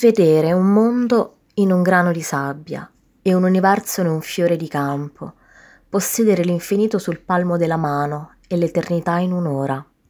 Vedere un mondo in un grano di sabbia e un universo in un fiore di campo, possedere l'infinito sul palmo della mano e l'eternità in un'ora.